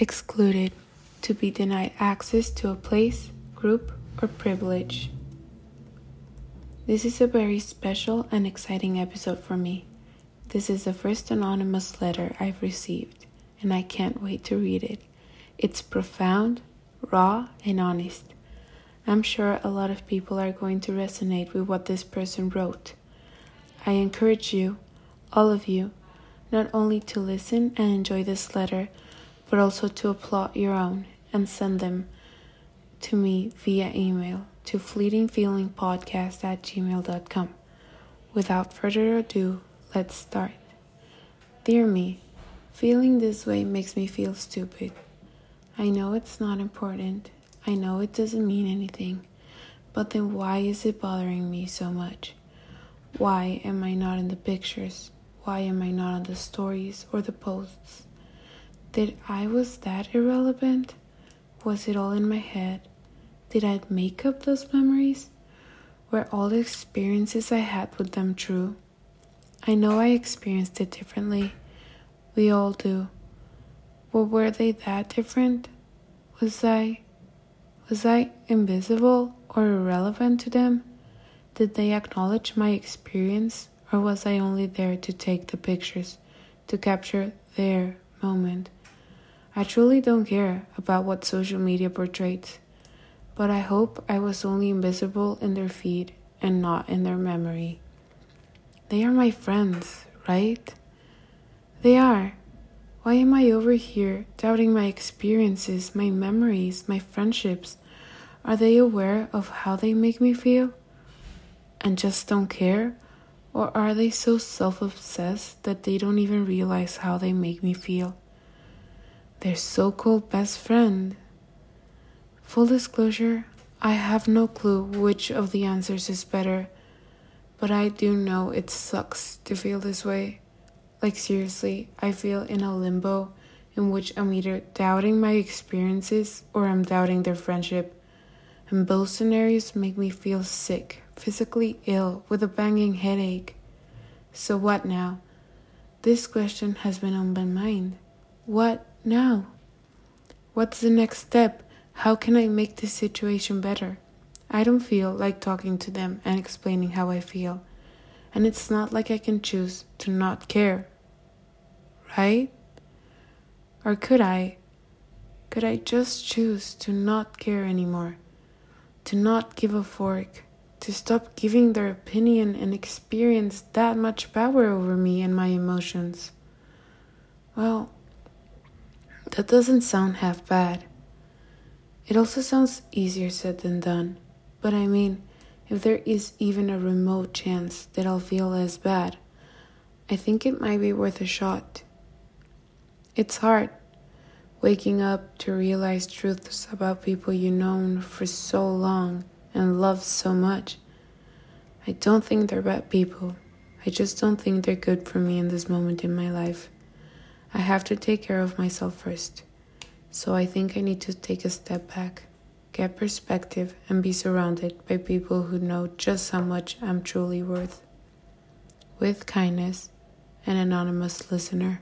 excluded, to be denied access to a place, group, or privilege. This is a very special and exciting episode for me. This is the first anonymous letter I've received, and I can't wait to read it. It's profound, raw, and honest. I'm sure a lot of people are going to resonate with what this person wrote. I encourage you, all of you, not only to listen and enjoy this letter, but also to applaud your own and send them to me via email to fleetingfeelingpodcast at gmail.com. Without further ado, let's start. Dear me, feeling this way makes me feel stupid. I know it's not important. I know it doesn't mean anything. But then why is it bothering me so much? Why am I not in the pictures? Why am I not on the stories or the posts? Did I was that irrelevant? Was it all in my head? Did I make up those memories? Were all the experiences I had with them true? I know I experienced it differently. We all do. But were they that different? Was I was I invisible or irrelevant to them? Did they acknowledge my experience or was I only there to take the pictures, to capture their moment? I truly don't care about what social media portrays, but I hope I was only invisible in their feed and not in their memory. They are my friends, right? They are. Why am I over here doubting my experiences, my memories, my friendships? Are they aware of how they make me feel? And just don't care? Or are they so self obsessed that they don't even realize how they make me feel? Their so called best friend. Full disclosure, I have no clue which of the answers is better, but I do know it sucks to feel this way. Like, seriously, I feel in a limbo in which I'm either doubting my experiences or I'm doubting their friendship. And both scenarios make me feel sick, physically ill, with a banging headache. So, what now? This question has been on my mind. What now? What's the next step? How can I make this situation better? I don't feel like talking to them and explaining how I feel. And it's not like I can choose to not care. Right? Or could I? Could I just choose to not care anymore? To not give a fork? To stop giving their opinion and experience that much power over me and my emotions? Well, that doesn't sound half bad. It also sounds easier said than done, but I mean, if there is even a remote chance that I'll feel as bad, I think it might be worth a shot. It's hard waking up to realize truths about people you've known for so long and loved so much. I don't think they're bad people. I just don't think they're good for me in this moment in my life. I have to take care of myself first. So I think I need to take a step back, get perspective, and be surrounded by people who know just how much I'm truly worth. With kindness, an anonymous listener.